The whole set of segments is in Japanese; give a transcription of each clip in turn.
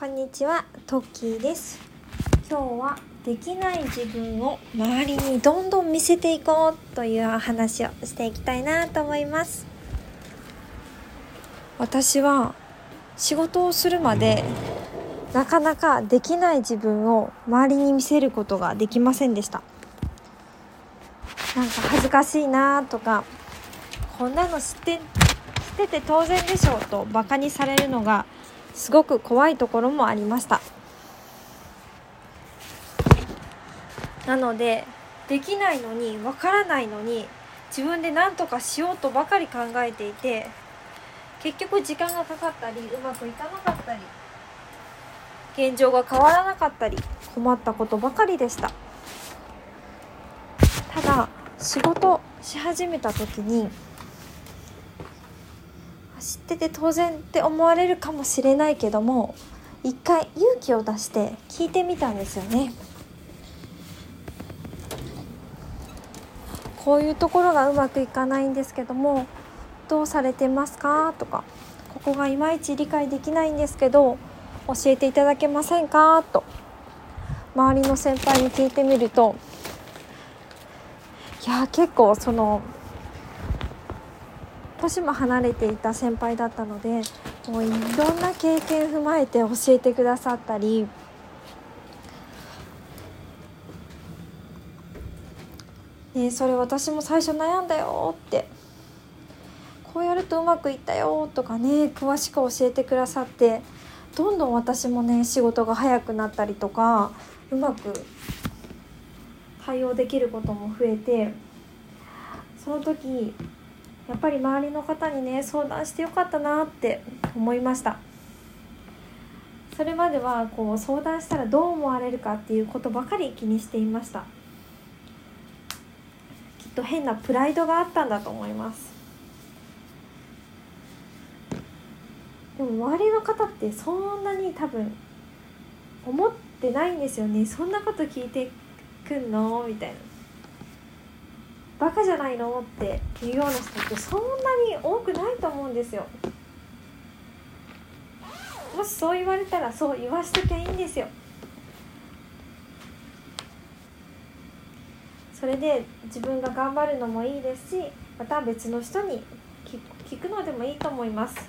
こんにちは、トッキーです。今日はできない自分を周りにどんどん見せていこうという話をしていきたいなと思います。私は仕事をするまでなかなかできない自分を周りに見せることができませんでした。なんか恥ずかしいなとかこんなの知って知ってて当然でしょうとバカにされるのがすごく怖いところもありました。なのでできないのにわからないのに自分で何とかしようとばかり考えていて結局時間がかかったりうまくいかなかったり現状が変わらなかったり困ったことばかりでした。ただ仕事し始めた時に知ってて当然って思われるかもしれないけども一回勇気を出して聞いてみたんですよね。こういうところがうまくいかないんですけどもどうされてますか？とかここがいまいち理解できないんですけど教えていただけませんか？と周りの先輩に聞いてみるといや結構その年も離れていた先輩だったのでもういろんな経験踏まえて教えてくださったりね、それ私も最初悩んだよってこうやるとうまくいったよとかね詳しく教えてくださってどんどん私もね仕事が早くなったりとかうまく対応できることも増えてその時やっぱり周りの方にね相談してよかったなって思いました。それまではこう相談したらどう思われるかっていうことばかり気にしていました。きっと変なプライドがあったんだと思います。でも周りの方ってそんなに多分思ってないんですよね。そんなこと聞いてくんの？みたいな。バカじゃないの？っていうような人ってそんなに多くないと思うんですよ。もしそう言われたらそう言わしときゃいいんですよ。それで自分が頑張るのもいいですしまた別の人に聞くのでもいいと思います。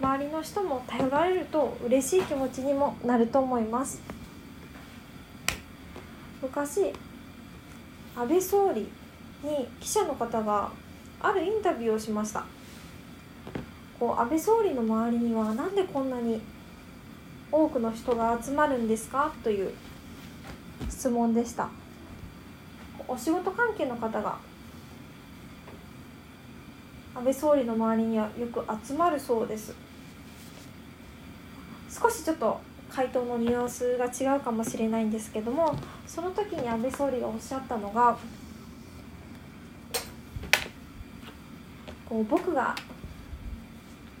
周りの人も頼られると嬉しい気持ちにもなると思います。昔安倍総理に記者の方があるインタビューをしました。こう安倍総理の周りには何でこんなに多くの人が集まるんですか？という質問でした。お仕事関係の方が安倍総理の周りにはよく集まるそうです。少しちょっと回答のニュアンスが違うかもしれないんですけどもその時に安倍総理がおっしゃったのがこう僕が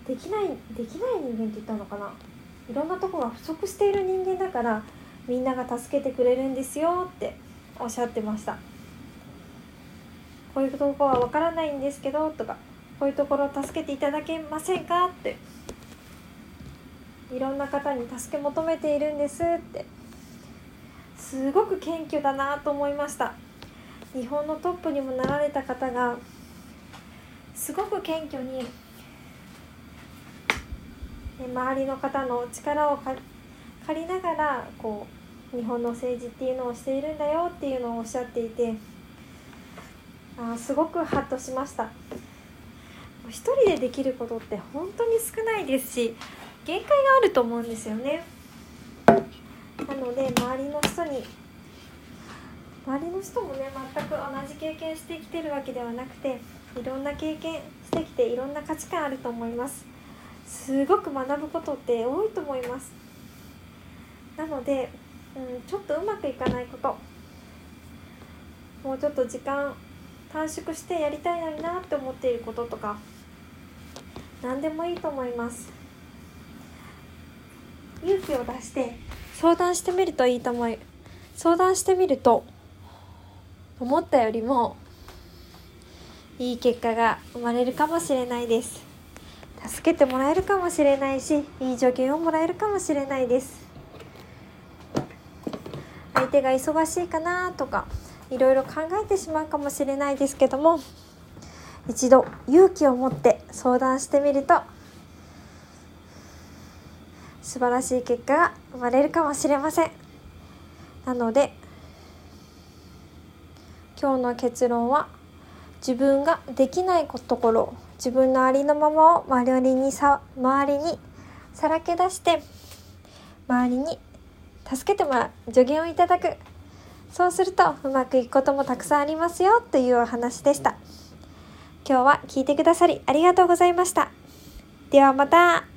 できないできない人間って言ったのかな？いろんなとこが不足している人間だからみんなが助けてくれるんですよっておっしゃってました。こういうとこはわからないんですけどとかこういうところを助けていただけませんか？って。いろんな方に助け求めているんですって。すごく謙虚だなと思いました。日本のトップにもなられた方がすごく謙虚に周りの方の力を借りながらこう日本の政治っていうのをしているんだよっていうのをおっしゃっていてあすごくハッとしました。一人でできることって本当に少ないですし限界があると思うんですよね。なので周りの人に周りの人もね全く同じ経験してきてるわけではなくていろんな経験してきていろんな価値観あると思います。すごく学ぶことって多いと思います。なので、うん、ちょっとうまくいかないこと。もうちょっと時間短縮してやりたいのになって思っていることとか何でもいいと思います。勇気を出して相談してみるといいと思い相談してみると思ったよりもいい結果が生まれるかもしれないです。助けてもらえるかもしれないしいい助言をもらえるかもしれないです。相手が忙しいかなとかいろいろ考えてしまうかもしれないですけども一度勇気を持って相談してみると素晴らしい結果が生まれるかもしれません。なので今日の結論は自分ができないところ自分のありのままを周りにさ周りにさらけ出して周りに助けてもらう助言をいただく。そうするとうまくいくこともたくさんありますよというお話でした。今日は聞いてくださりありがとうございました。ではまた。